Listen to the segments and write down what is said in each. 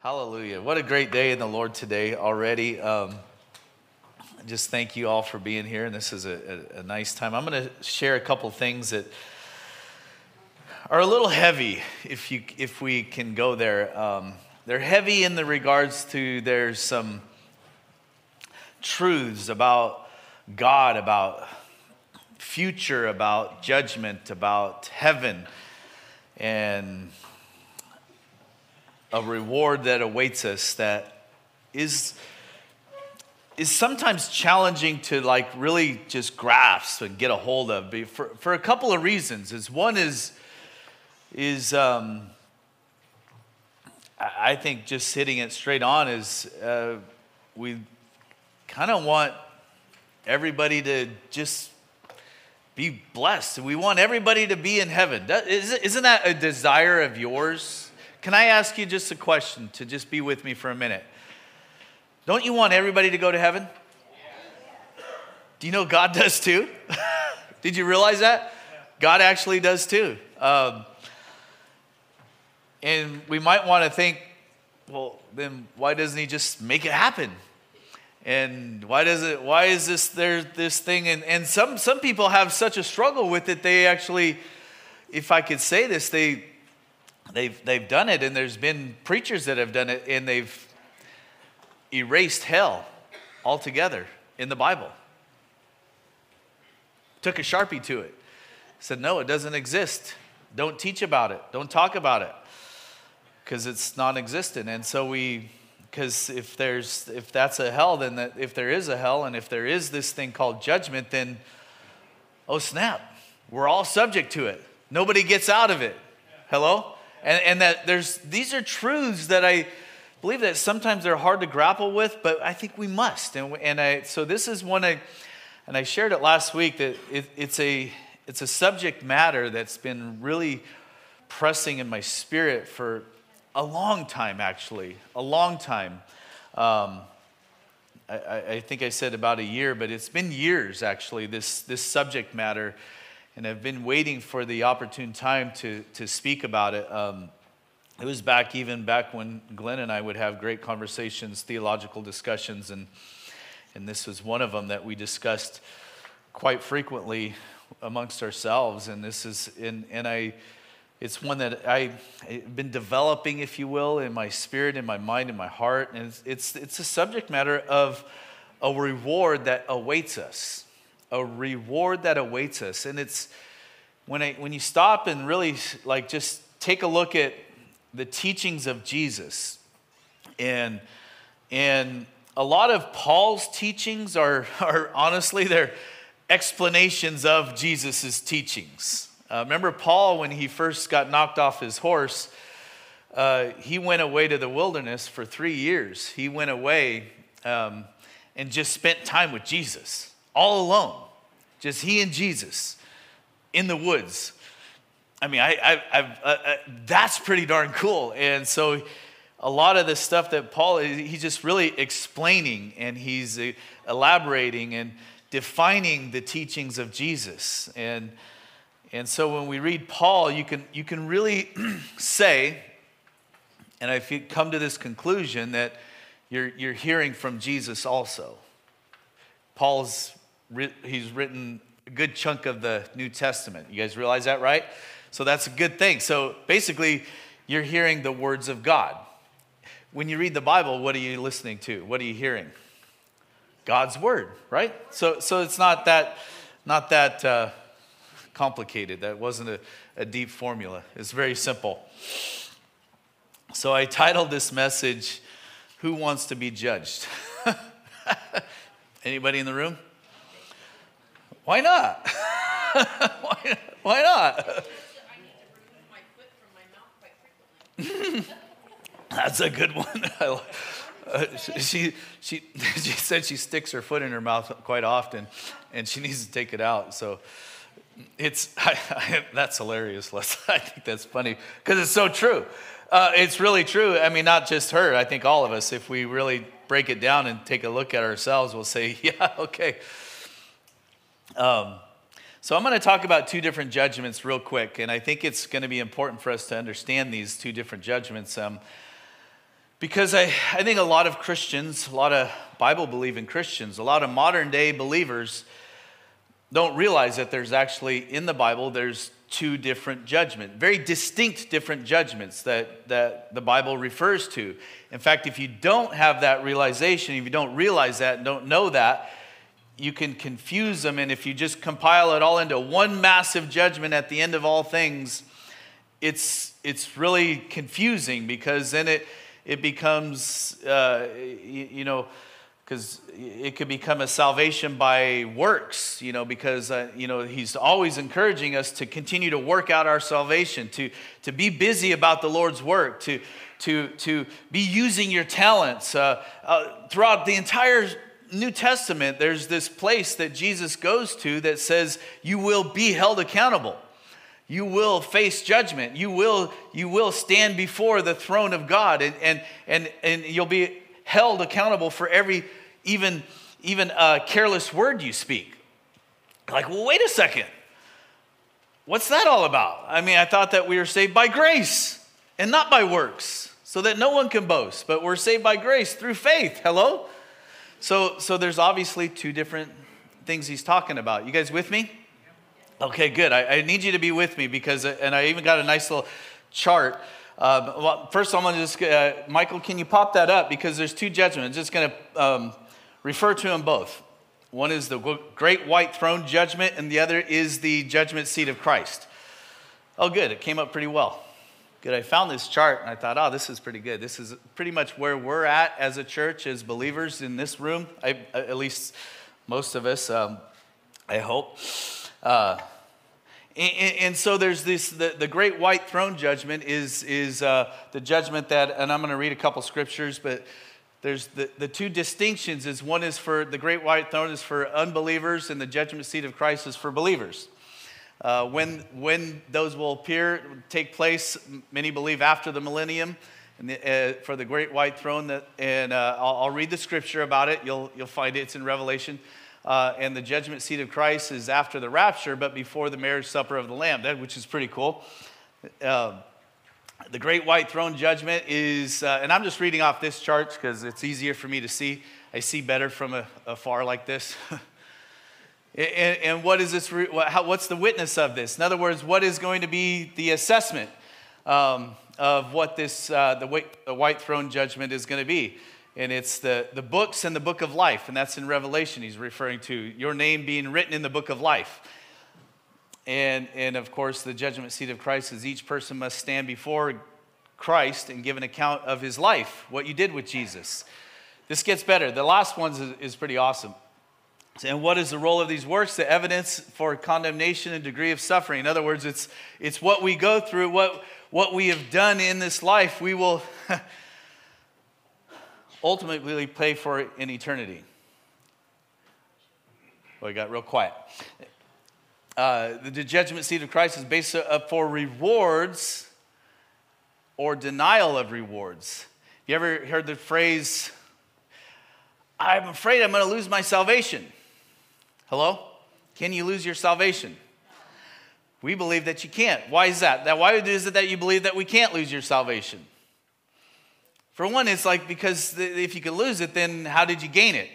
Hallelujah. What a great day in the Lord today already. Um, just thank you all for being here, and this is a, a, a nice time. I'm going to share a couple things that are a little heavy, if, you, if we can go there. Um, they're heavy in the regards to there's some truths about God, about future, about judgment, about heaven, and a reward that awaits us that is is sometimes challenging to like really just grasp and get a hold of for, for a couple of reasons is one is is um, I think just hitting it straight on is uh, we kind of want everybody to just be blessed. We want everybody to be in heaven. Isn't that a desire of yours? Can I ask you just a question to just be with me for a minute? Don't you want everybody to go to heaven? Do you know God does too? Did you realize that? God actually does too. Um, and we might want to think, well, then why doesn't He just make it happen? And why does it? Why is this there? This thing? And and some some people have such a struggle with it. They actually, if I could say this, they they've they've done it, and there's been preachers that have done it, and they've erased hell altogether in the Bible. Took a sharpie to it. Said, no, it doesn't exist. Don't teach about it. Don't talk about it because it's non-existent. And so we, because if there's if that's a hell, then if there is a hell, and if there is this thing called judgment, then oh snap, we're all subject to it. Nobody gets out of it. Hello, and and that there's these are truths that I believe that sometimes they're hard to grapple with, but I think we must. And and I so this is one I, and I shared it last week that it, it's a it's a subject matter that's been really pressing in my spirit for a long time, actually, a long time. Um, I, I, think I said about a year, but it's been years, actually, this, this subject matter. And I've been waiting for the opportune time to, to speak about it. Um, it was back even back when Glenn and I would have great conversations, theological discussions, and, and this was one of them that we discussed quite frequently amongst ourselves. And this is, and, and I, it's one that I've been developing, if you will, in my spirit, in my mind, in my heart. And it's, it's, it's a subject matter of a reward that awaits us. A reward that awaits us. And it's when, I, when you stop and really like just take a look at the teachings of Jesus. And, and a lot of Paul's teachings are, are honestly, they're explanations of Jesus' teachings. Uh, remember Paul, when he first got knocked off his horse, uh, he went away to the wilderness for three years. He went away um, and just spent time with Jesus, all alone, just he and Jesus in the woods. I mean, I, I, I, uh, uh that's pretty darn cool. And so, a lot of the stuff that Paul, he's just really explaining and he's elaborating and defining the teachings of Jesus. And and so when we read Paul, you can, you can really say, and you come to this conclusion, that you're, you're hearing from Jesus also. Paul's he's written a good chunk of the New Testament. You guys realize that, right? So that's a good thing. So basically, you're hearing the words of God. When you read the Bible, what are you listening to? What are you hearing? God's word, right? So, so it's not that, not that uh, complicated. That wasn't a, a deep formula. It's very simple. So I titled this message, Who Wants to Be Judged? Anybody in the room? Why not? why, why not? That's a good one. Uh, she, she, she said she sticks her foot in her mouth quite often and she needs to take it out. So it's I, I, that's hilarious, Les. I think that's funny because it's so true. Uh, it's really true. I mean, not just her. I think all of us, if we really break it down and take a look at ourselves, we'll say, "Yeah, okay." Um, so I'm going to talk about two different judgments real quick, and I think it's going to be important for us to understand these two different judgments. Um, Because I, I think a lot of Christians, a lot of Bible believing Christians, a lot of modern day believers don't realize that there's actually in the Bible, there's two different judgments, very distinct different judgments that, that the Bible refers to. In fact, if you don't have that realization, if you don't realize that and don't know that, you can confuse them. And if you just compile it all into one massive judgment at the end of all things, it's, it's really confusing because then it, it becomes, uh, you, you, know, because it could become a salvation by works, you know, because, uh, you know, he's always encouraging us to continue to work out our salvation, to, to be busy about the Lord's work, to, to, to be using your talents. Uh, uh, throughout the entire New Testament, there's this place that Jesus goes to that says you will be held accountable. You will face judgment. You will, you will stand before the throne of God and, and, and, and you'll be held accountable for every even, even careless word you speak. Like, well, wait a second. What's that all about? I mean, I thought that we were saved by grace and not by works, so that no one can boast, but we're saved by grace through faith. Hello? So, so there's obviously two different things he's talking about. You guys with me? Okay, good. I, I need you to be with me because, and I even got a nice little chart. Uh, well, first, I'm going to just, uh, Michael, can you pop that up? Because there's two judgments. Just going to um, refer to them both. One is the great white throne judgment, and the other is the judgment seat of Christ. Oh, good. It came up pretty well. Good. I found this chart and I thought, oh, this is pretty good. This is pretty much where we're at as a church, as believers in this room. I, at least most of us, um, I hope. Uh, and, and, so there's this the, the great white throne judgment is, is uh, the judgment that, and I'm going to read a couple scriptures, but there's the, the two distinctions is one is for the great white throne is for unbelievers and the judgment seat of christ is for believers uh, when, when those will appear, take place, many believe after the millennium the, uh, for the great white throne. That, and uh, I'll, I'll, read the scripture about it. You'll, you'll find it. It's in Revelation. Uh, and the judgment seat of Christ is after the rapture, but before the marriage supper of the Lamb, that, which is pretty cool. Um, the great white throne judgment is, uh, and I'm just reading off this chart because it's easier for me to see. I see better from afar like this. And, and what is this? What's the witness of this? In other words, what is going to be the assessment um, of what this uh, the, white, the white throne judgment is going to be? And it's the, the books and the book of life, and that's in Revelation. He's referring to your name being written in the book of life. And, and of course, the judgment seat of Christ is each person must stand before Christ and give an account of his life, what you did with Jesus. This gets better. The last one is, is pretty awesome. And what is the role of these works? The evidence for condemnation and degree of suffering. In other words, it's, it's what we go through, what, what we have done in this life, we will ultimately pay for it in eternity. Well, I got real quiet. Uh, the judgment seat of Christ is based for rewards or denial of rewards. You ever heard the phrase, I'm afraid I'm going to lose my salvation? Hello? Can you lose your salvation? We believe that you can't. Why is that? That why is it that you believe that we can't lose your salvation? For one, it's like because if you can lose it, then how did you gain it?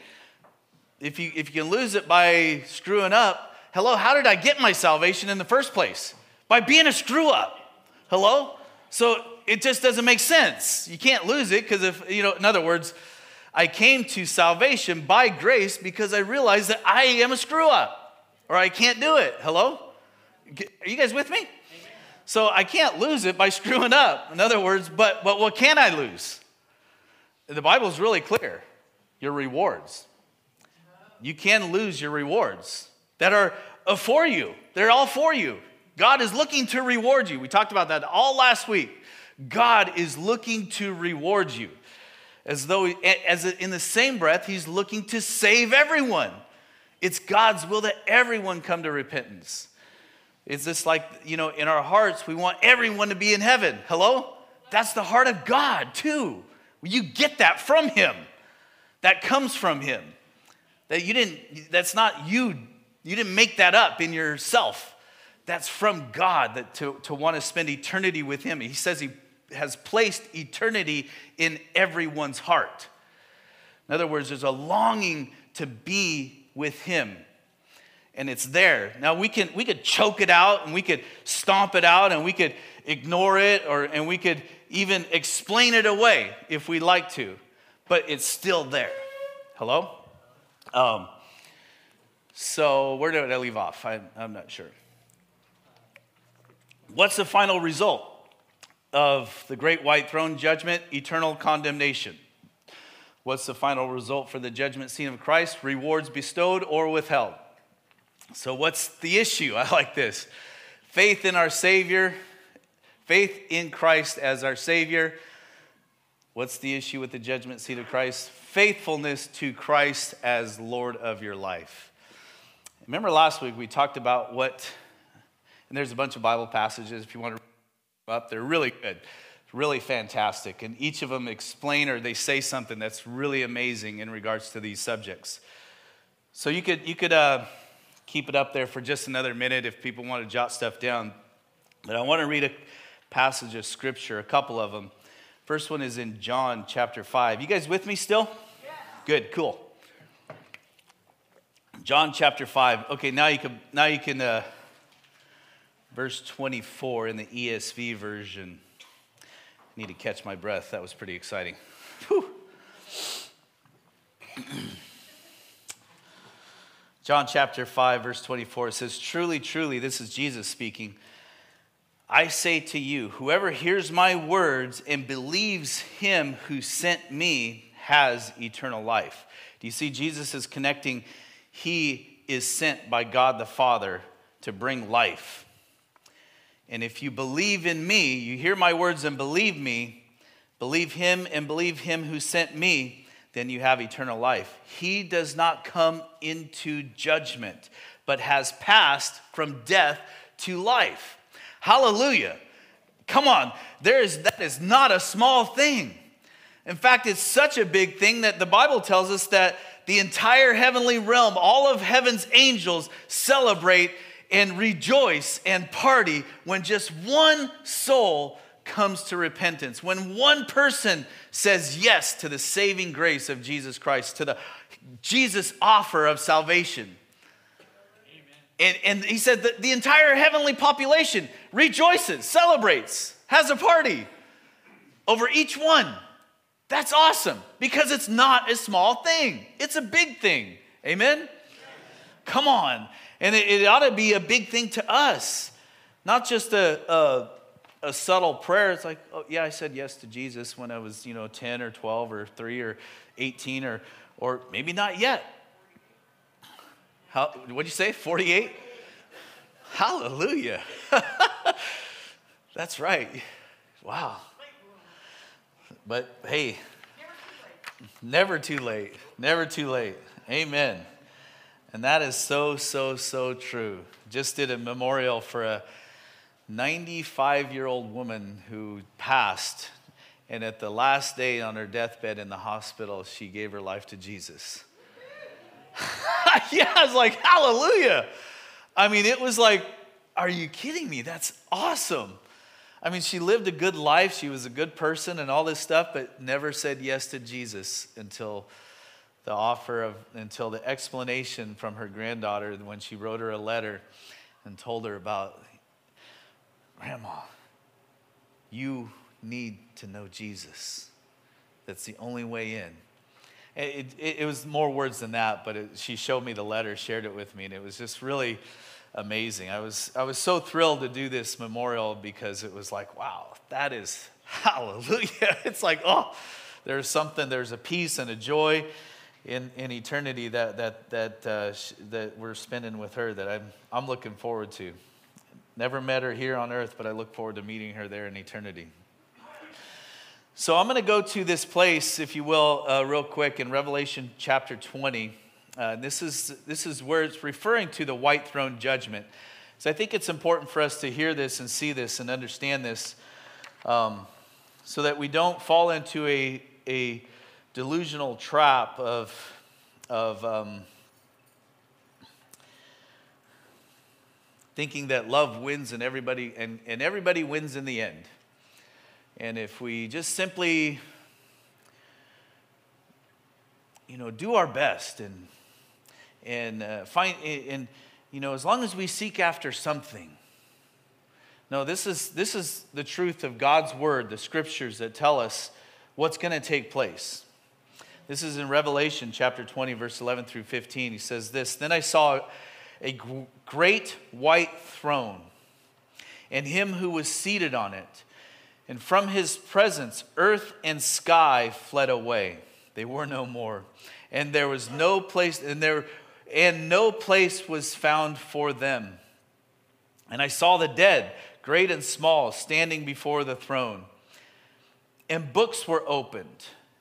If you if you can lose it by screwing up, hello, how did I get my salvation in the first place? By being a screw up. Hello? So it just doesn't make sense. You can't lose it because if you know, in other words, I came to salvation by grace because I realized that I am a screw up or I can't do it. Hello? Are you guys with me? So I can't lose it by screwing up. In other words, but, but what can I lose? The Bible is really clear your rewards. You can lose your rewards that are uh, for you, they're all for you. God is looking to reward you. We talked about that all last week. God is looking to reward you as though, as in the same breath, he's looking to save everyone. It's God's will that everyone come to repentance. It's just like, you know, in our hearts, we want everyone to be in heaven. Hello? That's the heart of God, too. You get that from Him. That comes from Him. That you didn't, that's not you, you didn't make that up in yourself. That's from God that to, to want to spend eternity with Him. He says He has placed eternity in everyone's heart. In other words, there's a longing to be with Him. And it's there. Now we can we could choke it out and we could stomp it out and we could ignore it or and we could even explain it away if we like to, but it's still there. Hello? Um, so where did I leave off? I, I'm not sure. What's the final result of the great white throne judgment? Eternal condemnation. What's the final result for the judgment scene of Christ? Rewards bestowed or withheld. So, what's the issue? I like this. Faith in our Savior, faith in Christ as our Savior. What's the issue with the judgment seat of Christ? Faithfulness to Christ as Lord of your life. Remember last week we talked about what, and there's a bunch of Bible passages if you want to up, they're really good, really fantastic. And each of them explain or they say something that's really amazing in regards to these subjects. So you could, you could uh, keep it up there for just another minute if people want to jot stuff down. But I want to read a passage of scripture, a couple of them. First one is in John chapter 5. You guys with me still? Yeah. Good, cool. John chapter 5. Okay, now you can, now you can, uh, verse 24 in the ESV version. I need to catch my breath. That was pretty exciting. John chapter 5, verse 24 says, Truly, truly, this is Jesus speaking. I say to you, whoever hears my words and believes him who sent me has eternal life. Do you see Jesus is connecting he is sent by God the Father to bring life. And if you believe in me, you hear my words and believe me, believe him and believe him who sent me, then you have eternal life. He does not come into judgment, but has passed from death to life. Hallelujah. Come on, there is, that is not a small thing. In fact, it's such a big thing that the Bible tells us that the entire heavenly realm, all of heaven's angels celebrate and rejoice and party when just one soul comes to repentance, when one person says yes to the saving grace of Jesus Christ, to the Jesus offer of salvation. And, and he said that the entire heavenly population rejoices, celebrates, has a party over each one. That's awesome because it's not a small thing, it's a big thing. Amen? Come on. And it, it ought to be a big thing to us, not just a, a, a subtle prayer. It's like, oh, yeah, I said yes to Jesus when I was, you know, 10 or 12 or 3 or 18 or, or maybe not yet. How, what'd you say? 48? Hallelujah. That's right. Wow. But hey, never too late. Never too late. Amen. And that is so, so, so true. Just did a memorial for a 95 year old woman who passed. And at the last day on her deathbed in the hospital, she gave her life to Jesus. yeah, I was like, hallelujah. I mean, it was like, are you kidding me? That's awesome. I mean, she lived a good life. She was a good person and all this stuff, but never said yes to Jesus until the offer of, until the explanation from her granddaughter when she wrote her a letter and told her about, Grandma, you need to know Jesus. That's the only way in. It, it, it was more words than that, but it, she showed me the letter, shared it with me, and it was just really amazing. I was, I was so thrilled to do this memorial because it was like, wow, that is hallelujah. It's like, oh, there's something, there's a peace and a joy in, in eternity that, that, that, uh, that we're spending with her that I'm, I'm looking forward to. Never met her here on earth, but I look forward to meeting her there in eternity. So I'm going to go to this place, if you will, uh, real quick in Revelation chapter 20. Uh, this, is, this is where it's referring to the white throne judgment. So I think it's important for us to hear this and see this and understand this um, so that we don't fall into a, a delusional trap of, of um, thinking that love wins and everybody, and, and everybody wins in the end. And if we just simply, you know, do our best and, and uh, find, and, you know, as long as we seek after something. No, this is, this is the truth of God's word, the scriptures that tell us what's going to take place. This is in Revelation chapter 20, verse 11 through 15. He says this Then I saw a great white throne and him who was seated on it. And from his presence, earth and sky fled away. They were no more. And there was no place, and there and no place was found for them. And I saw the dead, great and small, standing before the throne. And books were opened.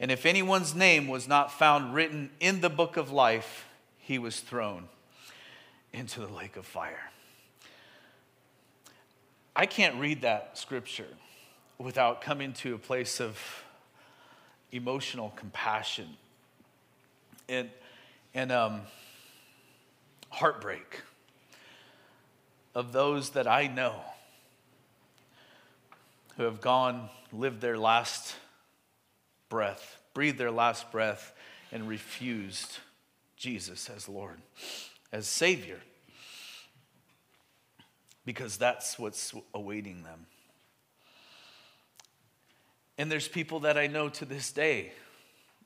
And if anyone's name was not found written in the book of life, he was thrown into the lake of fire. I can't read that scripture without coming to a place of emotional compassion and, and um, heartbreak of those that I know who have gone, lived their last breath, breathed their last breath, and refused Jesus as Lord, as Savior because that's what's awaiting them. And there's people that I know to this day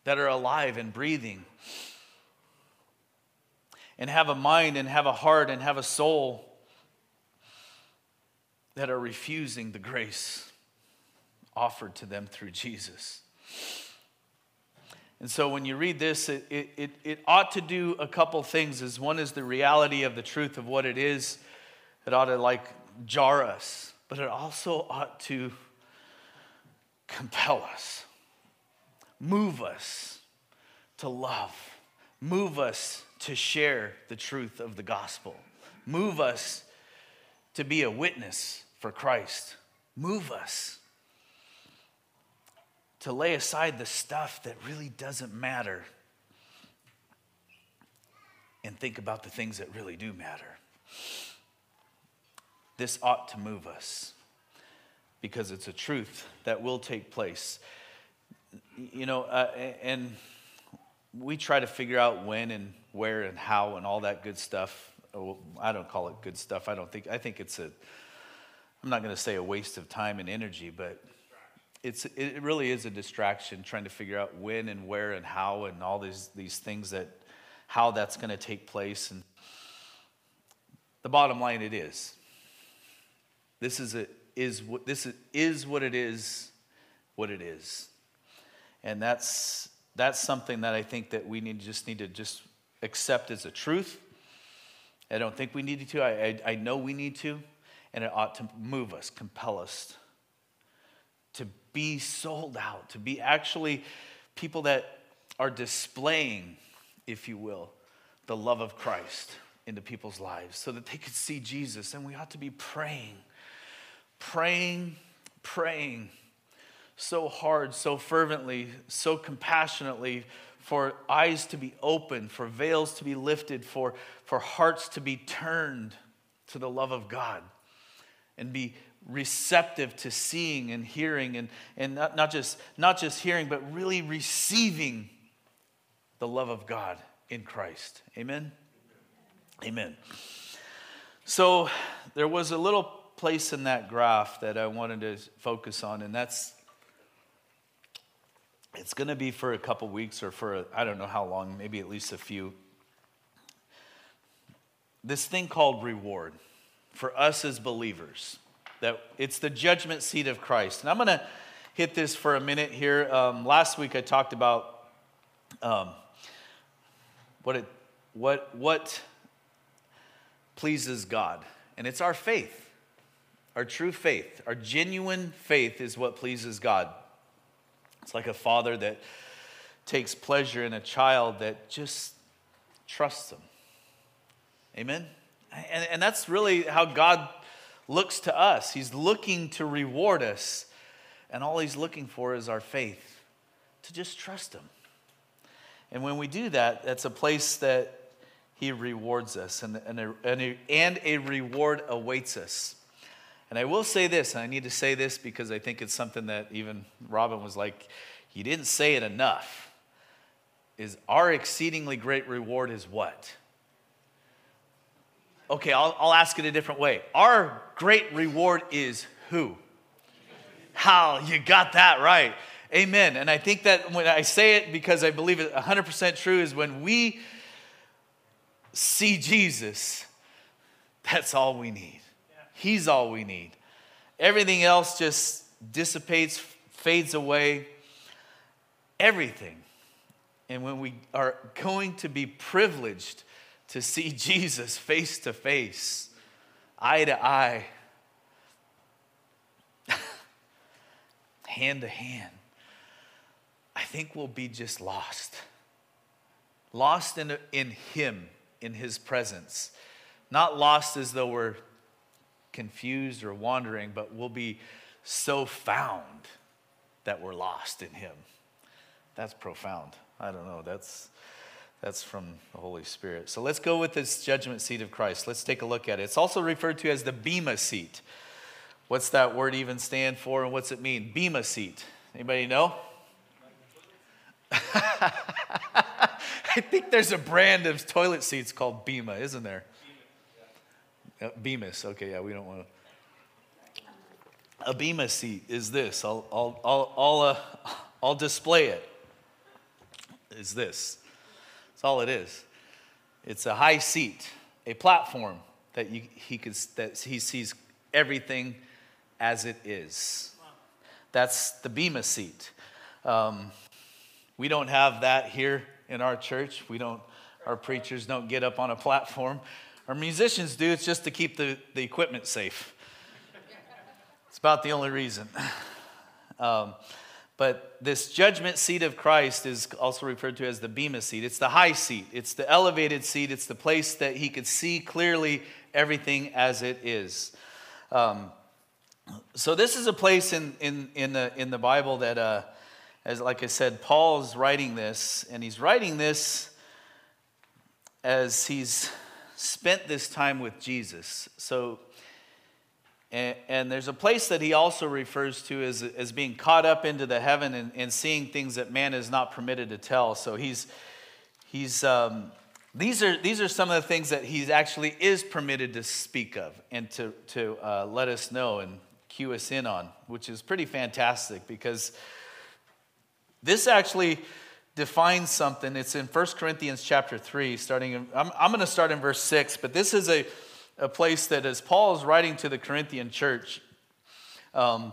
that are alive and breathing and have a mind and have a heart and have a soul that are refusing the grace offered to them through Jesus. And so when you read this, it, it, it ought to do a couple things. Is one is the reality of the truth of what it is it ought to like jar us, but it also ought to compel us, move us to love, move us to share the truth of the gospel, move us to be a witness for Christ, move us to lay aside the stuff that really doesn't matter and think about the things that really do matter. This ought to move us because it's a truth that will take place. You know, uh, and we try to figure out when and where and how and all that good stuff. Oh, I don't call it good stuff. I don't think, I think it's a, I'm not going to say a waste of time and energy, but it's, it really is a distraction trying to figure out when and where and how and all these, these things that, how that's going to take place. And the bottom line, it is. This is, a, is, what, this is, is what it is, what it is. And that's, that's something that I think that we need, just need to just accept as a truth. I don't think we need to. I, I, I know we need to. And it ought to move us, compel us to be sold out, to be actually people that are displaying, if you will, the love of Christ into people's lives so that they could see Jesus. And we ought to be praying praying, praying so hard, so fervently, so compassionately for eyes to be opened, for veils to be lifted, for, for hearts to be turned to the love of God and be receptive to seeing and hearing and, and not, not, just, not just hearing, but really receiving the love of God in Christ. Amen? Amen. So there was a little place in that graph that I wanted to focus on, and that's it's going to be for a couple weeks or for I don't know how long, maybe at least a few. This thing called reward for us as believers, that it's the judgment seat of Christ. And I'm going to hit this for a minute here. Um, last week I talked about um, what it what what pleases God, and it's our faith. Our true faith, our genuine faith is what pleases God. It's like a father that takes pleasure in a child that just trusts him. Amen? And, and that's really how God looks to us. He's looking to reward us, and all He's looking for is our faith to just trust Him. And when we do that, that's a place that He rewards us, and, and, a, and, a, and a reward awaits us. And I will say this, and I need to say this because I think it's something that even Robin was like, he didn't say it enough. Is our exceedingly great reward is what? Okay, I'll, I'll ask it a different way. Our great reward is who? How? You got that right. Amen. And I think that when I say it, because I believe it 100% true, is when we see Jesus, that's all we need. He's all we need. Everything else just dissipates, fades away. Everything. And when we are going to be privileged to see Jesus face to face, eye to eye, hand to hand, I think we'll be just lost. Lost in, in Him, in His presence. Not lost as though we're confused or wandering, but we'll be so found that we're lost in Him. That's profound. I don't know. That's that's from the Holy Spirit. So let's go with this judgment seat of Christ. Let's take a look at it. It's also referred to as the Bema seat. What's that word even stand for and what's it mean? Bema seat. Anybody know? I think there's a brand of toilet seats called Bema, isn't there? Bemis. Okay, yeah, we don't want to. A Bema seat is this. I'll, I'll, I'll, I'll, uh, I'll display it. Is this all it is. It's a high seat, a platform that you, he, could, that he sees everything as it is. That's the Bema seat. Um, we don't have that here in our church. We don't, our preachers don't get up on a platform. Our musicians do, it's just to keep the, the equipment safe. It's about the only reason. Um, but this judgment seat of Christ is also referred to as the Bema seat. It's the high seat, it's the elevated seat, it's the place that he could see clearly everything as it is. Um, so, this is a place in, in, in, the, in the Bible that, uh, as like I said, Paul is writing this, and he's writing this as he's spent this time with Jesus. So, and, and, there's a place that he also refers to as, as being caught up into the heaven and, and seeing things that man is not permitted to tell. So he's, he's um, these, are, these are some of the things that he actually is permitted to speak of and to, to uh, let us know and cue us in on, which is pretty fantastic because this actually defines something. It's in 1 Corinthians chapter 3, starting, in, I'm, I'm going to start in verse 6, but this is a a place that as Paul is writing to the Corinthian church, um,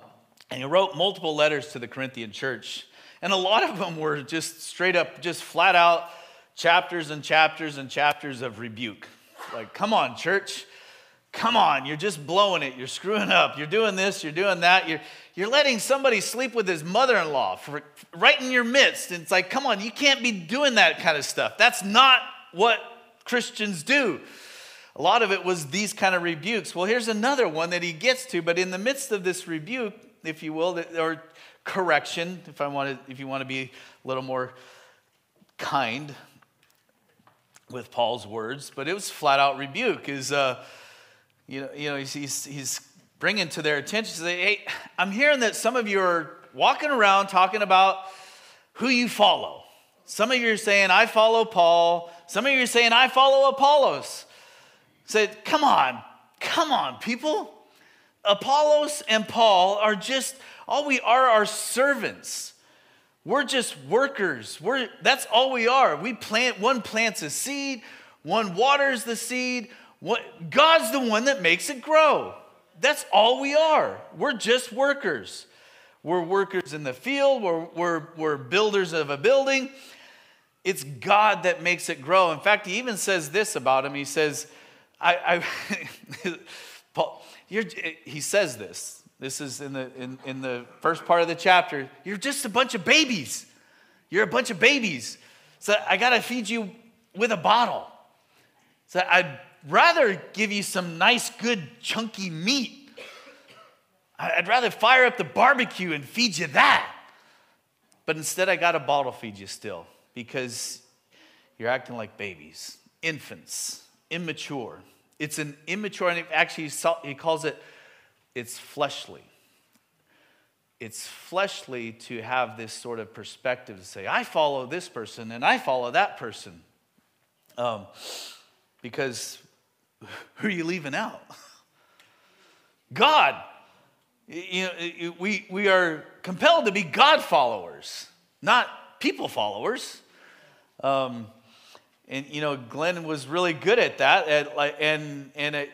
and he wrote multiple letters to the Corinthian church, and a lot of them were just straight up, just flat out chapters and chapters and chapters of rebuke. Like, come on, church. Come on, you're just blowing it. You're screwing up. You're doing this, you're doing that. You're, you're letting somebody sleep with his mother in law right in your midst. And it's like, come on, you can't be doing that kind of stuff. That's not what Christians do. A lot of it was these kind of rebukes. Well, here's another one that he gets to, but in the midst of this rebuke, if you will, or correction, if I want to, if you want to be a little more kind with Paul's words, but it was flat out rebuke. Is uh, you know, you know, he's, he's, he's bringing to their attention, say, hey, I'm hearing that some of you are walking around talking about who you follow. Some of you are saying, I follow Paul. Some of you are saying, I follow Apollos said, Come on, come on, people. Apollos and Paul are just, all we are are servants. We're just workers. We're, that's all we are. We plant, one plants a seed, one waters the seed. What, God's the one that makes it grow. That's all we are. We're just workers. We're workers in the field, we're, we're, we're builders of a building. It's God that makes it grow. In fact, he even says this about him. He says, I, I Paul, he says this. This is in the, in, in the first part of the chapter. You're just a bunch of babies. You're a bunch of babies. So I got to feed you with a bottle. So I'd rather give you some nice, good, chunky meat. I'd rather fire up the barbecue and feed you that. But instead, I got a bottle feed you still because you're acting like babies, infants, immature. It's an immature, and actually, he calls it, it's fleshly. It's fleshly to have this sort of perspective to say, I follow this person and I follow that person. Um, because who are you leaving out? God. You know, we, we are compelled to be God followers, not people followers. Um, and you know, Glenn was really good at that, at, and and it,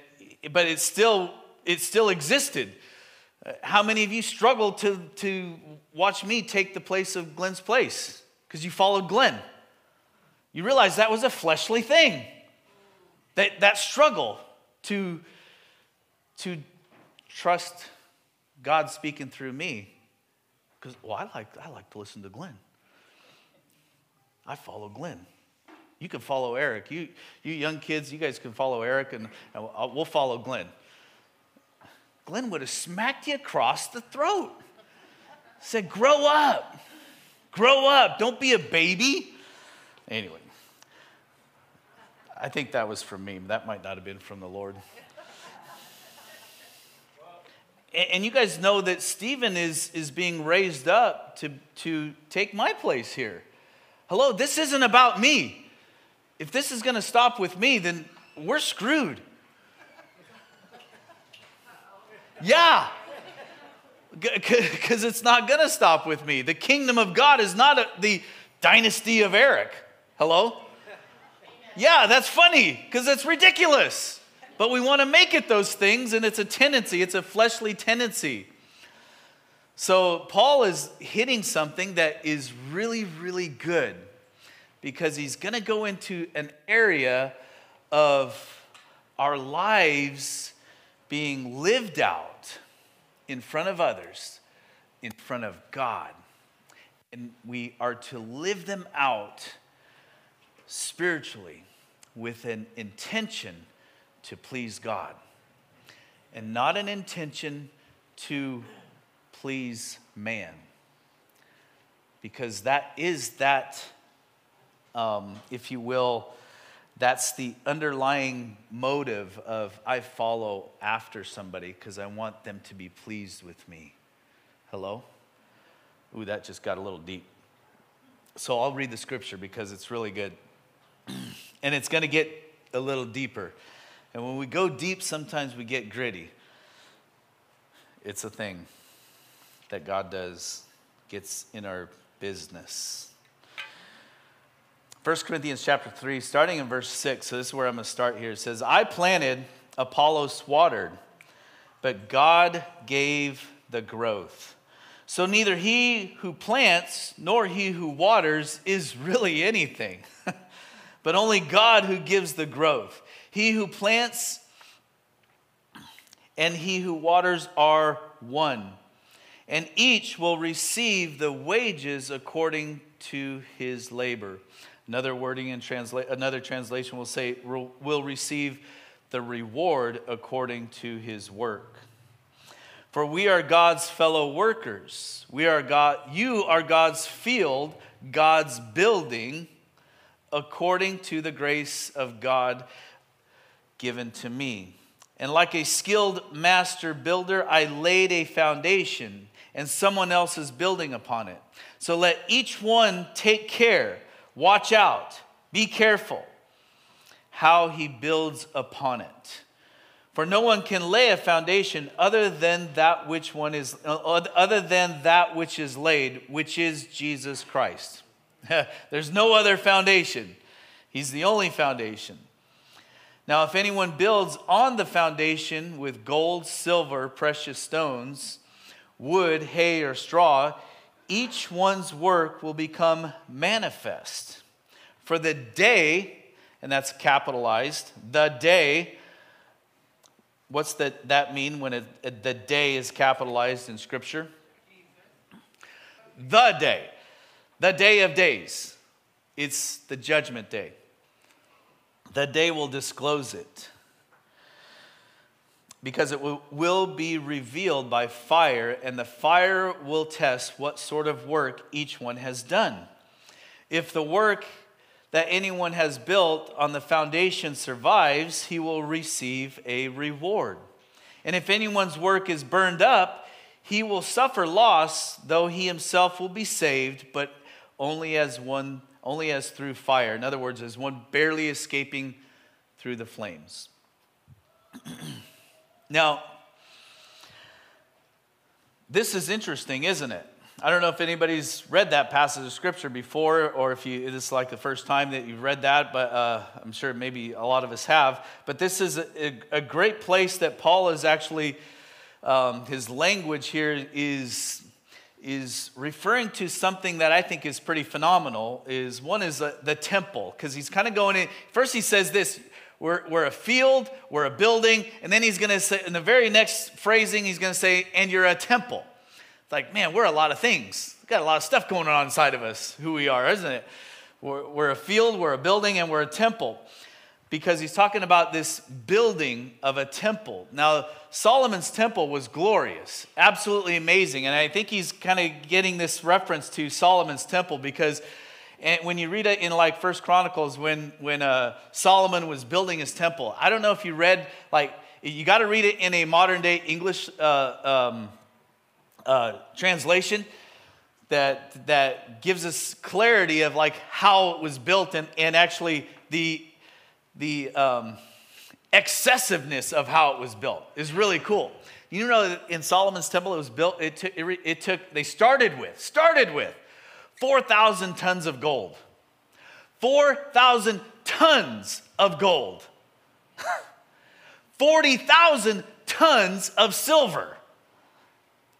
but it still it still existed. How many of you struggled to to watch me take the place of Glenn's place because you followed Glenn? You realize that was a fleshly thing. That that struggle to to trust God speaking through me. Because well, I like I like to listen to Glenn. I follow Glenn. You can follow Eric. You, you young kids, you guys can follow Eric, and, and we'll follow Glenn. Glenn would have smacked you across the throat. Said, Grow up. Grow up. Don't be a baby. Anyway, I think that was from me. That might not have been from the Lord. And you guys know that Stephen is, is being raised up to, to take my place here. Hello, this isn't about me. If this is going to stop with me, then we're screwed. Yeah. Because it's not going to stop with me. The kingdom of God is not a, the dynasty of Eric. Hello? Yeah, that's funny because it's ridiculous. But we want to make it those things, and it's a tendency, it's a fleshly tendency. So Paul is hitting something that is really, really good because he's going to go into an area of our lives being lived out in front of others, in front of God. And we are to live them out spiritually with an intention to please God and not an intention to please man. Because that is that um, if you will, that's the underlying motive of I follow after somebody because I want them to be pleased with me. Hello? Ooh, that just got a little deep. So I'll read the scripture because it's really good. and it's going to get a little deeper. And when we go deep, sometimes we get gritty. It's a thing that God does, gets in our business. 1 Corinthians chapter 3, starting in verse 6. So this is where I'm going to start here. It says, I planted, Apollos watered, but God gave the growth. So neither he who plants nor he who waters is really anything, but only God who gives the growth. He who plants and he who waters are one, and each will receive the wages according to his labor. Another wording in transla- another translation will say, will receive the reward according to his work. For we are God's fellow workers. We are God, you are God's field, God's building, according to the grace of God given to me. And like a skilled master builder, I laid a foundation, and someone else is building upon it. So let each one take care Watch out, be careful how he builds upon it. For no one can lay a foundation other than that which one is uh, other than that which is laid, which is Jesus Christ. There's no other foundation. He's the only foundation. Now, if anyone builds on the foundation with gold, silver, precious stones, wood, hay, or straw, each one's work will become manifest. For the day, and that's capitalized, the day What's that, that mean when it, the day is capitalized in Scripture? The day, the day of days. It's the judgment day. The day will disclose it because it will be revealed by fire, and the fire will test what sort of work each one has done. If the work that anyone has built on the foundation survives, he will receive a reward. And if anyone's work is burned up, he will suffer loss, though he himself will be saved, but only as one only as through fire. In other words, as one barely escaping through the flames. now, this is interesting, isn't it? I don't know if anybody's read that passage of scripture before, or if you, like the first time that you've read that, but uh, I'm sure maybe a lot of us have. But this is a, a great place that Paul is actually, um, his language here is, is referring to something that I think is pretty phenomenal. Is one is a, the temple, because he's kind of going in. First, he says this we're, we're a field, we're a building, and then he's going to say, in the very next phrasing, he's going to say, and you're a temple. It's like, man, we're a lot of things. We've got a lot of stuff going on inside of us, who we are, isn't it? We're, we're a field, we're a building, and we're a temple. Because he's talking about this building of a temple. Now, Solomon's temple was glorious, absolutely amazing. And I think he's kind of getting this reference to Solomon's temple because and when you read it in like First Chronicles, when when uh, Solomon was building his temple, I don't know if you read like you got to read it in a modern day English uh, um, uh, translation that, that gives us clarity of like how it was built and, and actually the, the um, excessiveness of how it was built is really cool. You know in Solomon's temple it was built, it took, it, it took they started with, started with 4,000 tons of gold. 4,000 tons of gold. 40,000 tons of silver.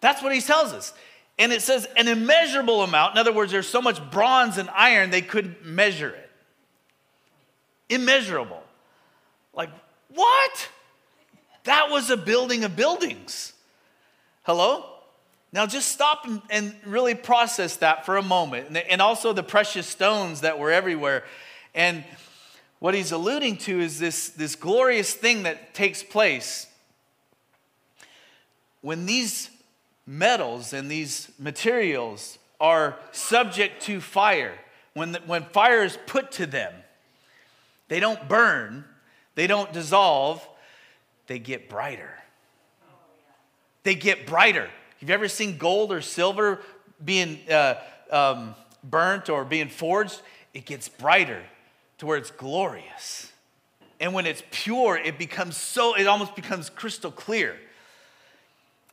That's what he tells us. And it says an immeasurable amount. In other words, there's so much bronze and iron they couldn't measure it. Immeasurable. Like, what? That was a building of buildings. Hello? Now just stop and, really process that for a moment. And also the precious stones that were everywhere. And what he's alluding to is this, this glorious thing that takes place when these metals and these materials are subject to fire. When, the, when fire is put to them, they don't burn, they don't dissolve, they get brighter. They get brighter. Have you ever seen gold or silver being uh, um, burnt or being forged? It gets brighter to where it's glorious. And when it's pure, it becomes so, it almost becomes crystal clear.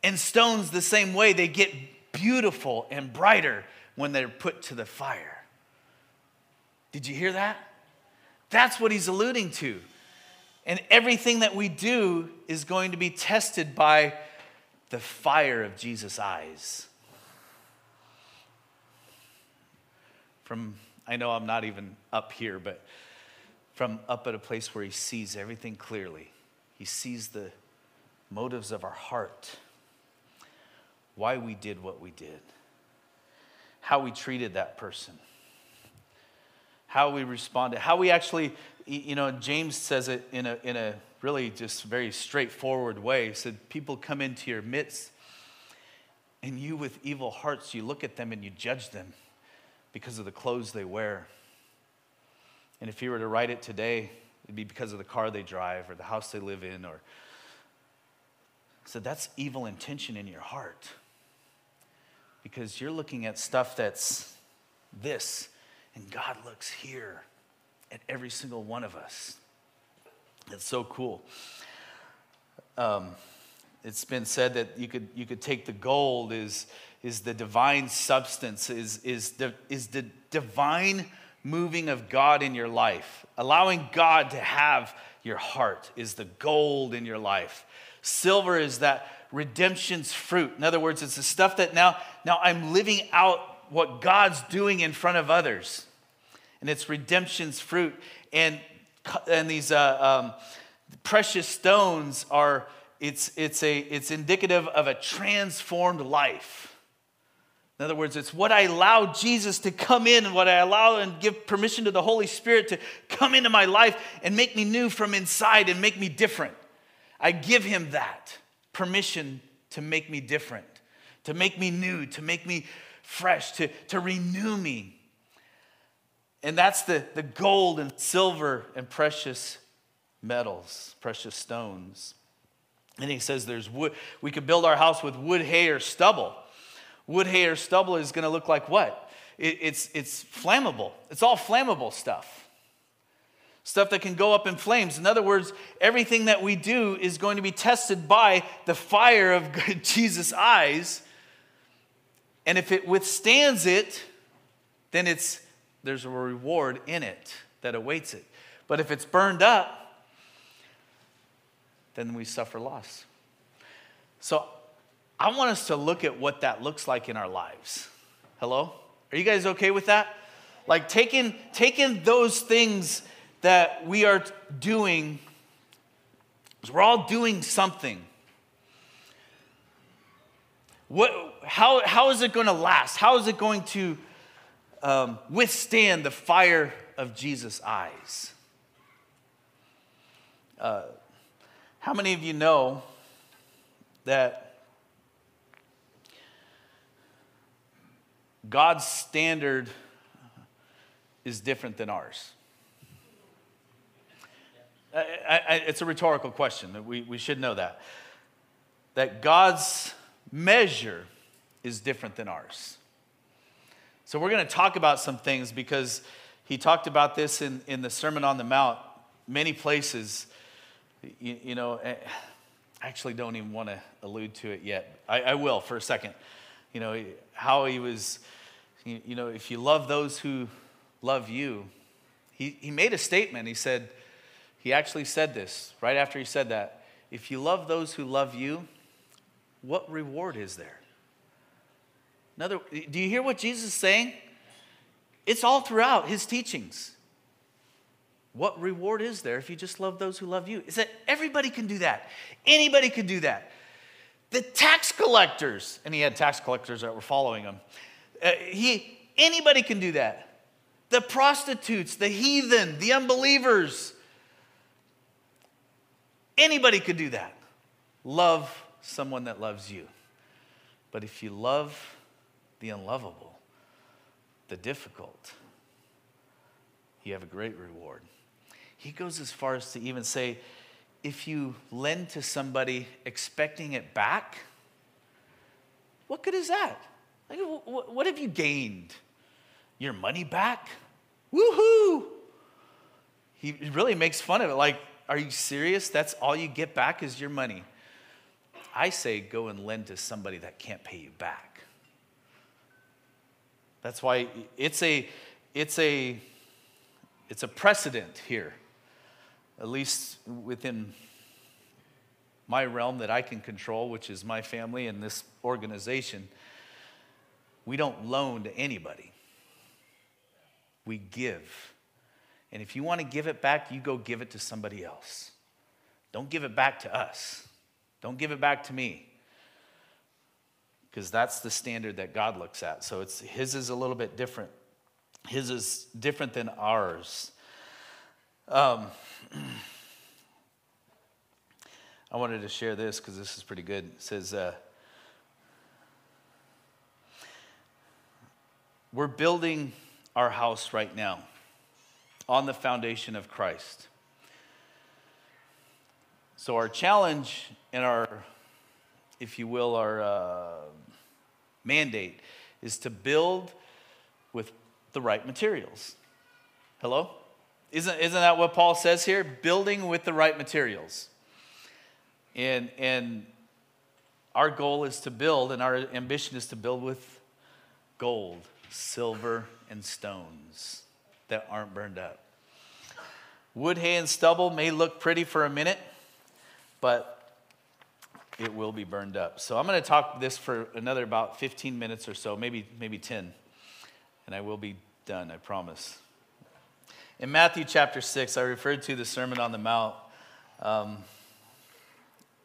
And stones, the same way, they get beautiful and brighter when they're put to the fire. Did you hear that? That's what he's alluding to. And everything that we do is going to be tested by the fire of Jesus' eyes. From, I know I'm not even up here, but from up at a place where he sees everything clearly, he sees the motives of our heart. Why we did what we did, how we treated that person, how we responded, how we actually, you know, James says it in a, in a really just very straightforward way. He said, People come into your midst, and you with evil hearts, you look at them and you judge them because of the clothes they wear. And if you were to write it today, it'd be because of the car they drive or the house they live in or so that's evil intention in your heart because you're looking at stuff that's this, and God looks here at every single one of us. It's so cool. Um, it's been said that you could, you could take the gold is, is the divine substance, is, is, the, is the divine moving of God in your life. Allowing God to have your heart is the gold in your life. Silver is that redemption's fruit. In other words, it's the stuff that now, now I'm living out what God's doing in front of others. And it's redemption's fruit. And, and these uh, um, precious stones are it's, it's, a, it's indicative of a transformed life. In other words, it's what I allow Jesus to come in and what I allow and give permission to the Holy Spirit to come into my life and make me new from inside and make me different. I give him that permission to make me different, to make me new, to make me fresh, to, to renew me. And that's the, the gold and silver and precious metals, precious stones. And he says there's wood, we could build our house with wood, hay, or stubble. Wood, hay, or stubble is going to look like what? It, it's, it's flammable. It's all flammable stuff. Stuff that can go up in flames. In other words, everything that we do is going to be tested by the fire of Jesus' eyes. And if it withstands it, then it's, there's a reward in it that awaits it. But if it's burned up, then we suffer loss. So I want us to look at what that looks like in our lives. Hello? Are you guys okay with that? Like taking, taking those things that we are doing, we're all doing something. What, how, how is it going to last? How is it going to um, withstand the fire of Jesus' eyes? Uh, how many of you know that God's standard is different than ours? I, I, it's a rhetorical question. We, we should know that. That God's measure is different than ours. So we're going to talk about some things because he talked about this in, in the Sermon on the Mount, many places you, you know, eh, I actually don't even want to allude to it yet. I, I will for a second. You know, how he was, you know, if you love those who love you, he, he made a statement. He said, he actually said this right after he said that. If you love those who love you, what reward is there? Another, do you hear what Jesus is saying? It's all throughout his teachings. What reward is there if you just love those who love you? Is that everybody can do that. Anybody can do that. The tax collectors, and he had tax collectors that were following him. Uh, he, anybody can do that. The prostitutes, the heathen, the unbelievers. Anybody could do that. Love someone that loves you. But if you love the unlovable, the difficult, you have a great reward. He goes as far as to even say, if you lend to somebody expecting it back, what good is that? Like, what have you gained? Your money back? Woohoo! He really makes fun of it. Like, are you serious? That's all you get back is your money. I say go and lend to somebody that can't pay you back. That's why it's a it's a it's a precedent here at least within my realm that I can control, which is my family and this organization, we don't loan to anybody. We give. And if you want to give it back, you go give it to somebody else. Don't give it back to us. Don't give it back to me. Because that's the standard that God looks at. So it's his is a little bit different. His is different than ours. Um, I wanted to share this because this is pretty good. It says, uh, We're building our house right now on the foundation of Christ. So, our challenge and our, if you will, our uh, mandate is to build with the right materials. Hello? Isn't, isn't that what Paul says here? Building with the right materials. And, and our goal is to build, and our ambition is to build with gold, silver, and stones that aren't burned up. Wood, hay, and stubble may look pretty for a minute, but it will be burned up. So I'm going to talk this for another about 15 minutes or so, maybe, maybe 10, and I will be done, I promise. In Matthew chapter 6, I referred to the Sermon on the Mount. Um,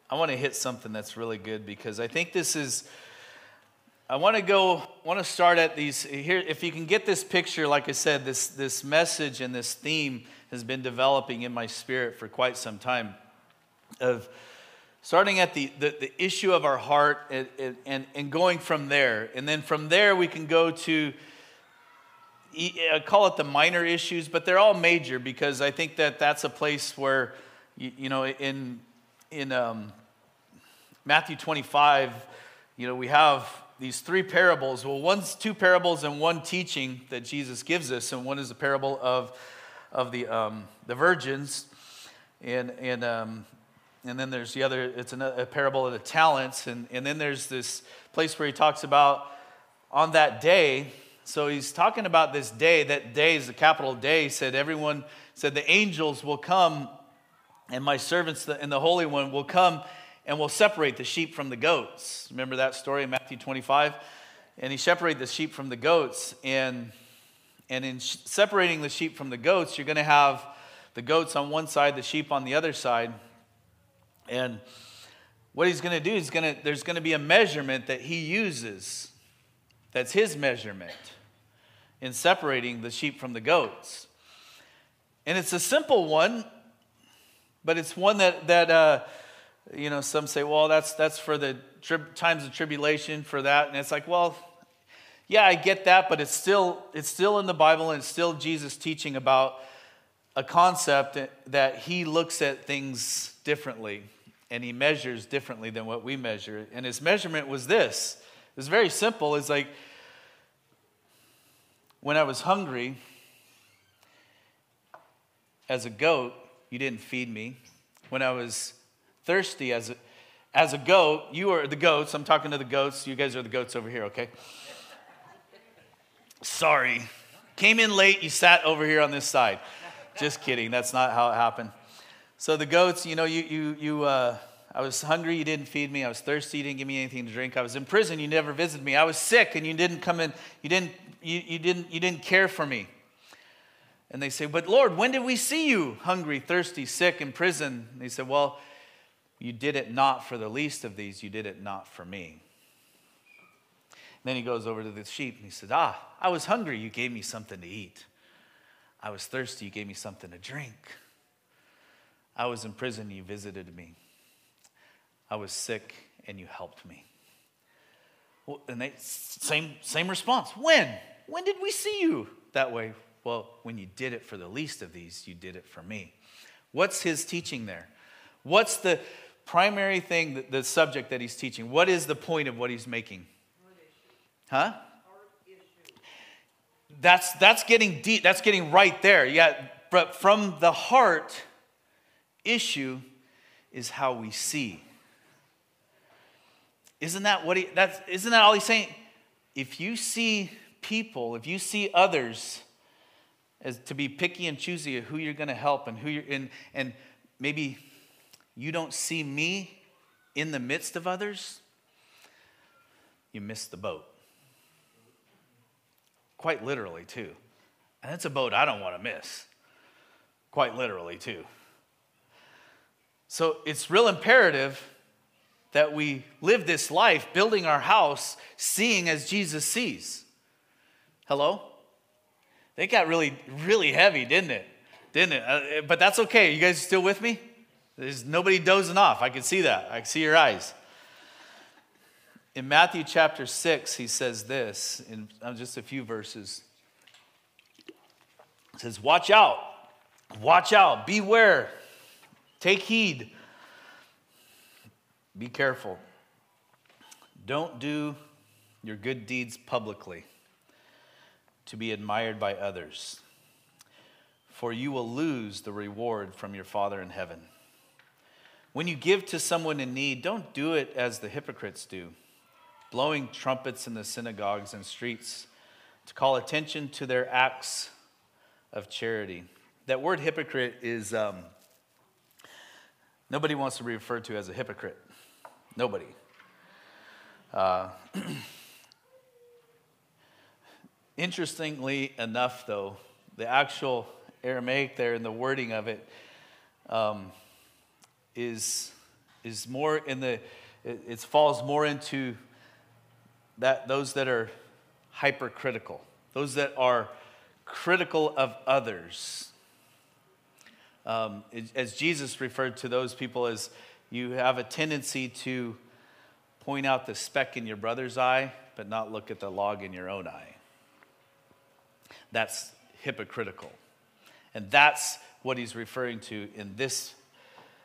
I want to hit something that's really good because I think this is. I want to go. I Want to start at these here. If you can get this picture, like I said, this this message and this theme has been developing in my spirit for quite some time. Of starting at the, the, the issue of our heart and, and, and going from there. And then from there, we can go to, I call it the minor issues, but they're all major because I think that that's a place where, you, you know, in, in um, Matthew 25, you know, we have these three parables. Well, one's two parables and one teaching that Jesus gives us, and one is the parable of, of the, um, the virgins. And, and um, and then there's the other, it's a parable of the talents. And, and then there's this place where he talks about on that day. So he's talking about this day. That day is the capital day. He said, Everyone said, the angels will come, and my servants and the Holy One will come and will separate the sheep from the goats. Remember that story in Matthew 25? And he separated the sheep from the goats. And, and in separating the sheep from the goats, you're going to have the goats on one side, the sheep on the other side. And what he's going to do is going to there's going to be a measurement that he uses. That's his measurement in separating the sheep from the goats. And it's a simple one, but it's one that that uh, you know some say, well, that's that's for the tri- times of tribulation for that, and it's like, well, yeah, I get that, but it's still it's still in the Bible, and it's still Jesus teaching about a concept that he looks at things differently and he measures differently than what we measure. And his measurement was this it's very simple. It's like when I was hungry as a goat, you didn't feed me. When I was thirsty as a, as a goat, you are the goats. I'm talking to the goats. You guys are the goats over here, okay? Sorry. Came in late, you sat over here on this side. Just kidding. That's not how it happened. So the goats, you know, you, you, you, uh, I was hungry, you didn't feed me. I was thirsty, you didn't give me anything to drink. I was in prison, you never visited me. I was sick and you didn't come in, you didn't, you, you didn't, you didn't care for me. And they say, But Lord, when did we see you hungry, thirsty, sick, in prison? And they said, Well, you did it not for the least of these, you did it not for me. And then he goes over to the sheep and he said, Ah, I was hungry, you gave me something to eat. I was thirsty, you gave me something to drink. I was in prison, you visited me. I was sick, and you helped me. Well, and they, same, same response. When? When did we see you that way? Well, when you did it for the least of these, you did it for me. What's his teaching there? What's the primary thing, the subject that he's teaching? What is the point of what he's making? Huh? That's, that's getting deep. That's getting right there. Yeah, but from the heart, issue is how we see. Isn't that what he that's isn't that all he's saying? If you see people, if you see others as to be picky and choosy of who you're going to help and who you're in and maybe you don't see me in the midst of others, you miss the boat. Quite literally, too. And that's a boat I don't want to miss. Quite literally, too. So it's real imperative that we live this life building our house, seeing as Jesus sees. Hello? They got really, really heavy, didn't it? Didn't it? Uh, but that's okay. You guys still with me? There's nobody dozing off. I can see that. I can see your eyes. In Matthew chapter 6, he says this in uh, just a few verses. It says, Watch out, watch out, beware, take heed. Be careful. Don't do your good deeds publicly to be admired by others, for you will lose the reward from your Father in heaven. When you give to someone in need, don't do it as the hypocrites do, blowing trumpets in the synagogues and streets to call attention to their acts of charity. That word hypocrite is um, nobody wants to be referred to as a hypocrite. Nobody. Uh, interestingly enough, though, the actual Aramaic there and the wording of it um, is is more in the, it, it falls more into that those that are hypercritical, those that are critical of others. Um, as Jesus referred to those people as you have a tendency to point out the speck in your brother's eye, but not look at the log in your own eye. That's hypocritical. And that's what he's referring to in this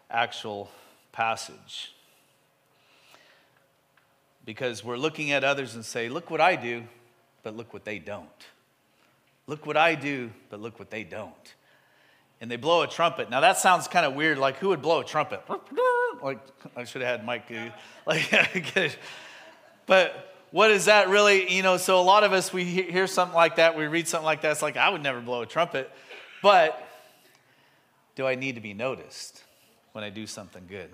actual passage. Because we're looking at others and say, look what I do, but look what they don't. Look what I do, but look what they don't. And they blow a trumpet. Now that sounds kind of weird. Like who would blow a trumpet? Like I should have had Mike do. Like, but what is that really? You know, so a lot of us we hear something like that, we read something like that. It's like I would never blow a trumpet. But do I need to be noticed when I do something good?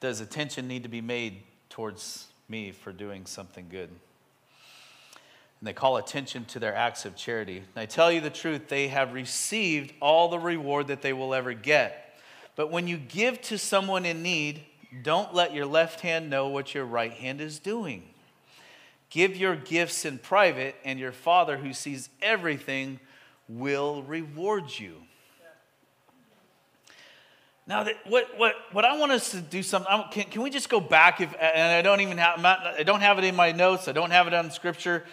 Does attention need to be made towards me for doing something good? And they call attention to their acts of charity. And I tell you the truth, they have received all the reward that they will ever get. But when you give to someone in need, don't let your left hand know what your right hand is doing. Give your gifts in private, and your Father who sees everything will reward you. Now, that, what, what, what I want us to do something, can, can we just go back? If, and I don't even have, I don't have it in my notes, I don't have it on scripture,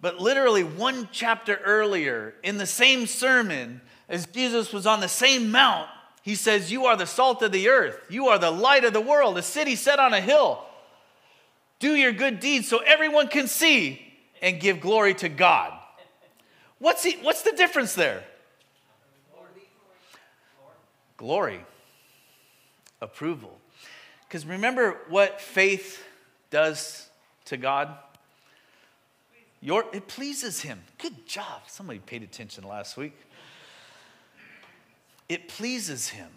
but literally one chapter earlier in the same sermon, as Jesus was on the same mount, he says, You are the salt of the earth, you are the light of the world, a city set on a hill. Do your good deeds so everyone can see and give glory to God. What's, he, what's the difference there? Glory, approval. Because remember what faith does to God? Your, it pleases Him. Good job. Somebody paid attention last week. It pleases Him.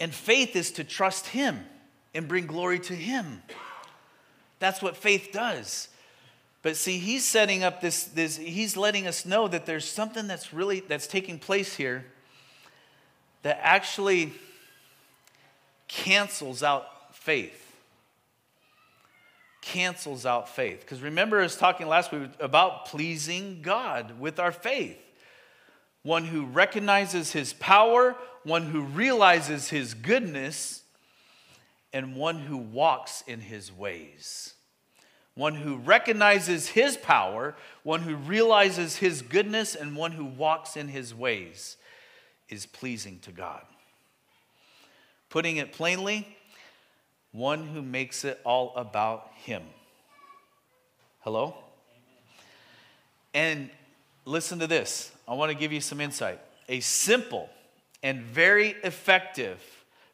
And faith is to trust Him and bring glory to Him. That's what faith does. But see, he's setting up this, this, he's letting us know that there's something that's really, that's taking place here that actually cancels out faith. Cancels out faith. Because remember, I was talking last week about pleasing God with our faith. One who recognizes his power, one who realizes his goodness, and one who walks in his ways one who recognizes his power, one who realizes his goodness, and one who walks in his ways is pleasing to God. Putting it plainly, one who makes it all about him. Hello? And listen to this. I want to give you some insight. A simple and very effective,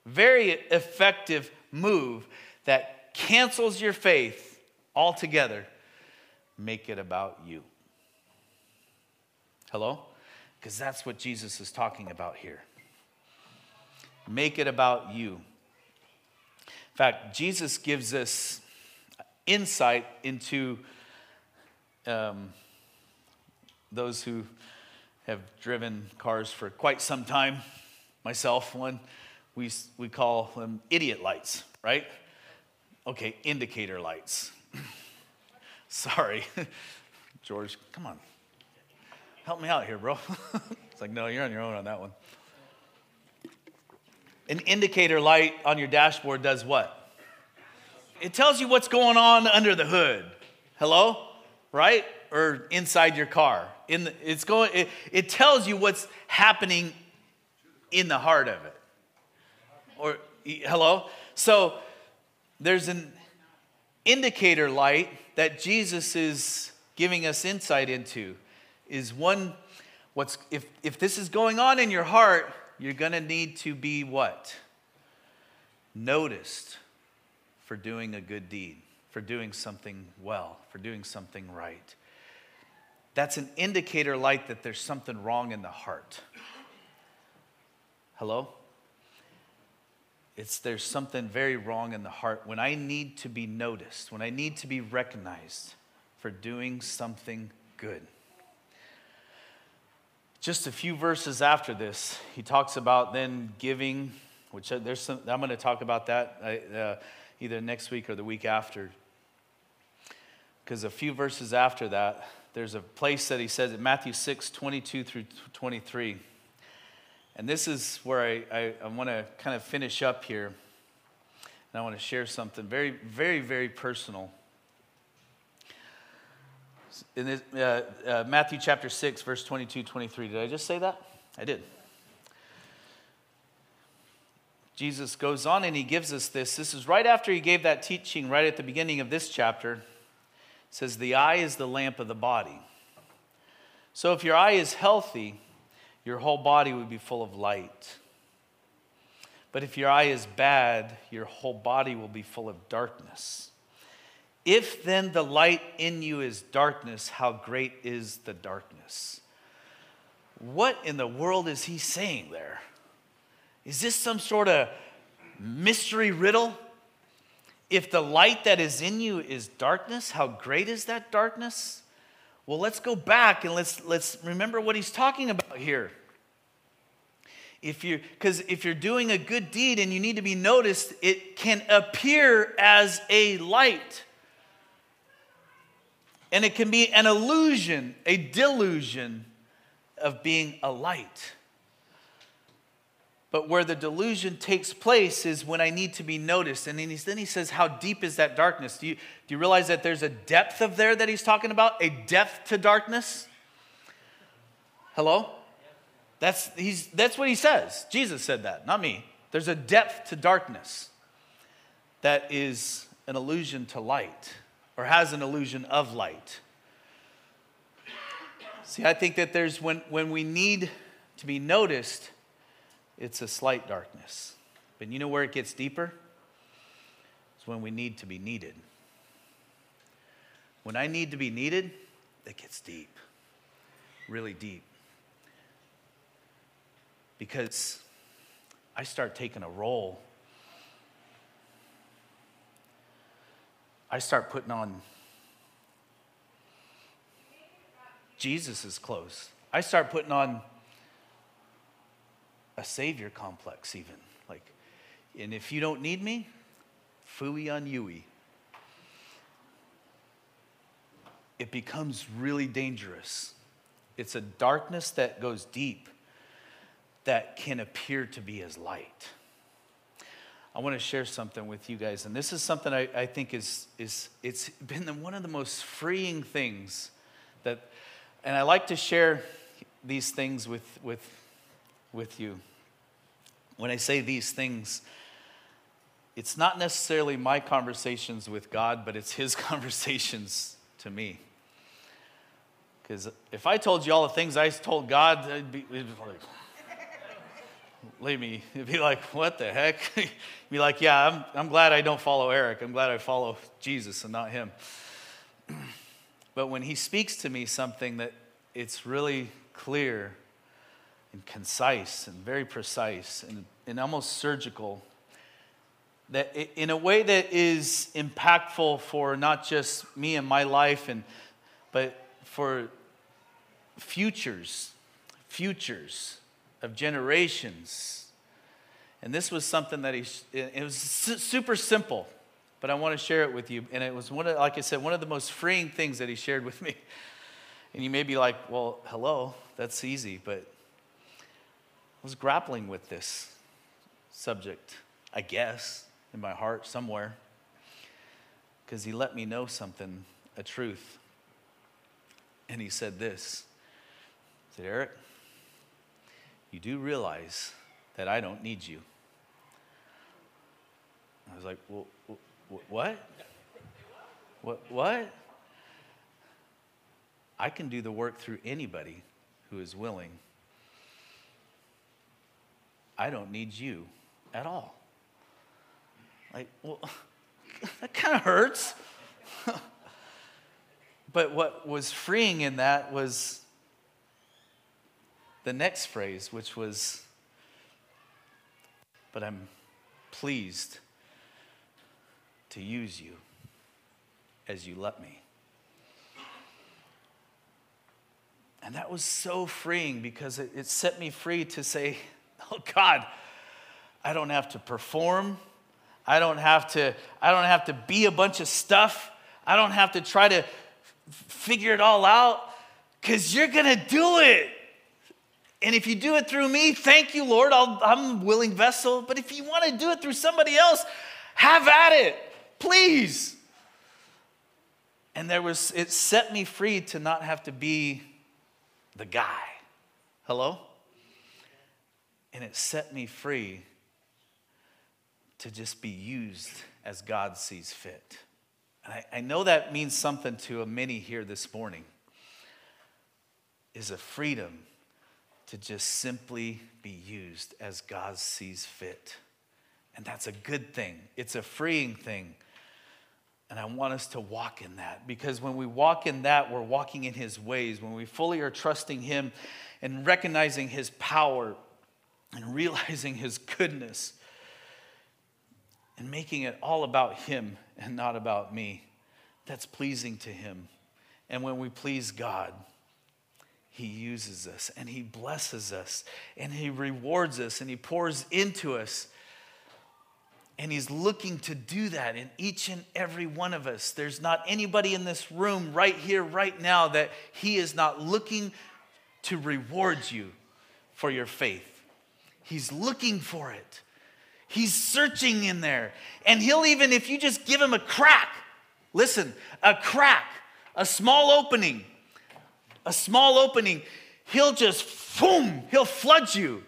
very effective move that cancels your faith altogether. make it about you. Hello? Because that's what Jesus is talking about here. Make it about you. Fact, Jesus gives us insight into um, those who have driven cars for quite some time. Myself, one, we, we call them idiot lights, right? Okay, indicator lights. Sorry. George, come on. Help me out here, bro. it's like, no, you're on your own on that one. An indicator light on your dashboard does what? It tells you what's going on under the hood. Hello? Right? Or inside your car. In the, it's going, it, it tells you what's happening in the heart of it. Or, hello? So there's an indicator light that Jesus is giving us insight into is one what's if if this is going on in your heart, you're going to need to be what? Noticed for doing a good deed, for doing something well, for doing something right. That's an indicator light that there's something wrong in the heart. Hello? It's there's something very wrong in the heart when I need to be noticed, when I need to be recognized for doing something good. Just a few verses after this, he talks about then giving, which uh, there's some, I'm going to talk about that uh, either next week or the week after. Because a few verses after that, there's a place that he says in Matthew 6, 22 through 23. And this is where I, I, I want to kind of finish up here. And I want to share something very, very, very personal. In this, uh, uh, Matthew chapter 6, verse 22, 23. Did I just say that? I did. Jesus goes on and he gives us this. This is right after he gave that teaching, right at the beginning of this chapter. It says, The eye is the lamp of the body. So if your eye is healthy, your whole body would be full of light. But if your eye is bad, your whole body will be full of darkness. If then the light in you is darkness, how great is the darkness? What in the world is he saying there? Is this some sort of mystery riddle? If the light that is in you is darkness, how great is that darkness? Well, let's go back and let's, let's remember what he's talking about here. If you because if you're doing a good deed and you need to be noticed, it can appear as a light. And it can be an illusion, a delusion of being a light. But where the delusion takes place is when I need to be noticed. And then he, then he says, How deep is that darkness? Do you, do you realize that there's a depth of there that he's talking about? A depth to darkness? Hello? That's, he's, that's what he says. Jesus said that, not me. There's a depth to darkness that is an illusion to light or has an illusion of light. See, I think that there's when, when we need to be noticed, it's a slight darkness. But you know where it gets deeper? It's when we need to be needed. When I need to be needed, it gets deep, really deep. Because I start taking a role. I start putting on Jesus' clothes. I start putting on a savior complex, even. Like, and if you don't need me, fooey on Yui. It becomes really dangerous. It's a darkness that goes deep that can appear to be as light. I want to share something with you guys, and this is something I, I think is, is it's been one of the most freeing things that, and I like to share these things with, with, with you. When I say these things, it's not necessarily my conversations with God, but it's His conversations to me. Because if I told you all the things I told God, it'd be, be like, leave me. It'd be like, what the heck? be like, yeah, I'm, I'm glad I don't follow Eric. I'm glad I follow Jesus and not him. but when he speaks to me something that it's really clear and concise and very precise and, and almost surgical that in a way that is impactful for not just me and my life and but for futures futures of generations. And this was something that he it was super simple but i want to share it with you. And it was one of like i said one of the most freeing things that he shared with me. And you may be like well hello that's easy but I was grappling with this subject, I guess, in my heart somewhere, because he let me know something, a truth. And he said this. He said, Eric, you do realize that I don't need you. I was like, well, what? What? What? I can do the work through anybody who is willing I don't need you at all. Like, well, that kind of hurts. but what was freeing in that was the next phrase, which was, but I'm pleased to use you as you let me. And that was so freeing because it, it set me free to say, Oh God, I don't have to perform. I don't have to, I don't have to be a bunch of stuff. I don't have to try to figure it all out because you're going to do it. And if you do it through me, thank you, Lord. i am willing vessel. But if you want to do it through somebody else, have at it, please. And there was, it set me free to not have to be the guy. Hello? And it set me free to just be used as God sees fit. And I, I know that means something to a many here this morning, is a freedom to just simply be used as God sees fit. And that's a good thing, it's a freeing thing. And I want us to walk in that because when we walk in that, we're walking in His ways. When we fully are trusting Him and recognizing His power and realizing His goodness and making it all about Him and not about me, that's pleasing to Him. And when we please God, He uses us and He blesses us and He rewards us and He pours into us and He's looking to do that in each and every one of us. There's not anybody in this room right here, right now, that He is not looking to reward you for your faith. He's looking for it. He's searching in there. And He'll even, if you just give Him a crack, listen, a crack, a small opening, a small opening, He'll just, boom, He'll flood you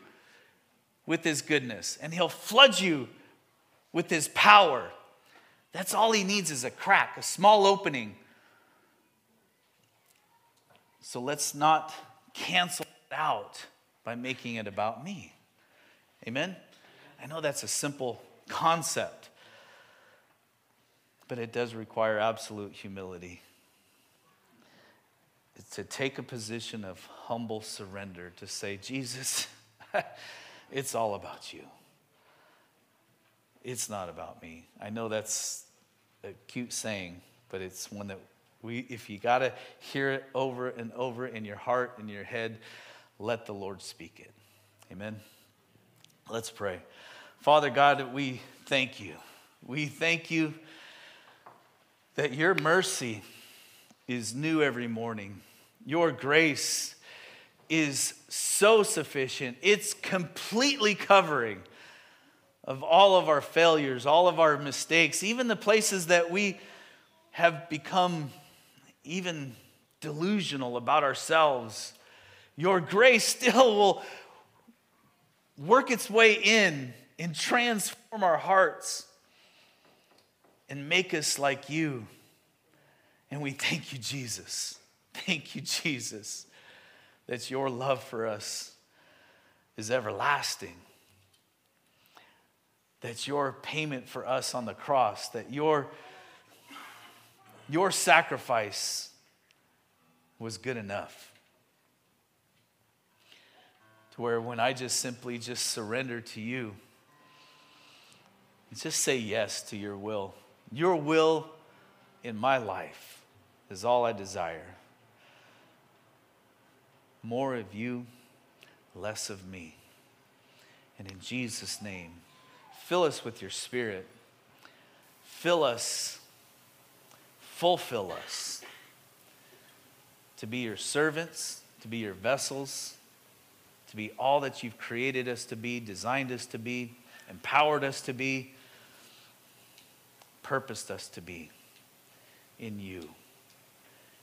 with His goodness and He'll flood you with his power. That's all he needs is a crack, a small opening. So let's not cancel it out by making it about me. Amen? I know that's a simple concept, but it does require absolute humility. To take a position of humble surrender, to say, Jesus, it's all about you it's not about me. I know that's a cute saying, but it's one that we, if you got to hear it over and over in your heart and your head, let the Lord speak it. Amen. Let's pray. Father God, we thank you. We thank you that your mercy is new every morning. Your grace is so sufficient, it's completely covering of all of our failures, all of our mistakes, even the places that we have become even delusional about ourselves. Your grace still will work its way in and transform our hearts and make us like you. And we thank you, Jesus. Thank you, Jesus, that your love for us is everlasting that your payment for us on the cross, that your, your sacrifice was good enough. To where when I just simply just surrender to you, just say yes to your will. Your will in my life is all I desire. More of you, less of me. And in Jesus' name, Fill us with your spirit. Fill us, fulfill us to be your servants, to be your vessels, to be all that you've created us to be, designed us to be, empowered us to be, purposed us to be in you.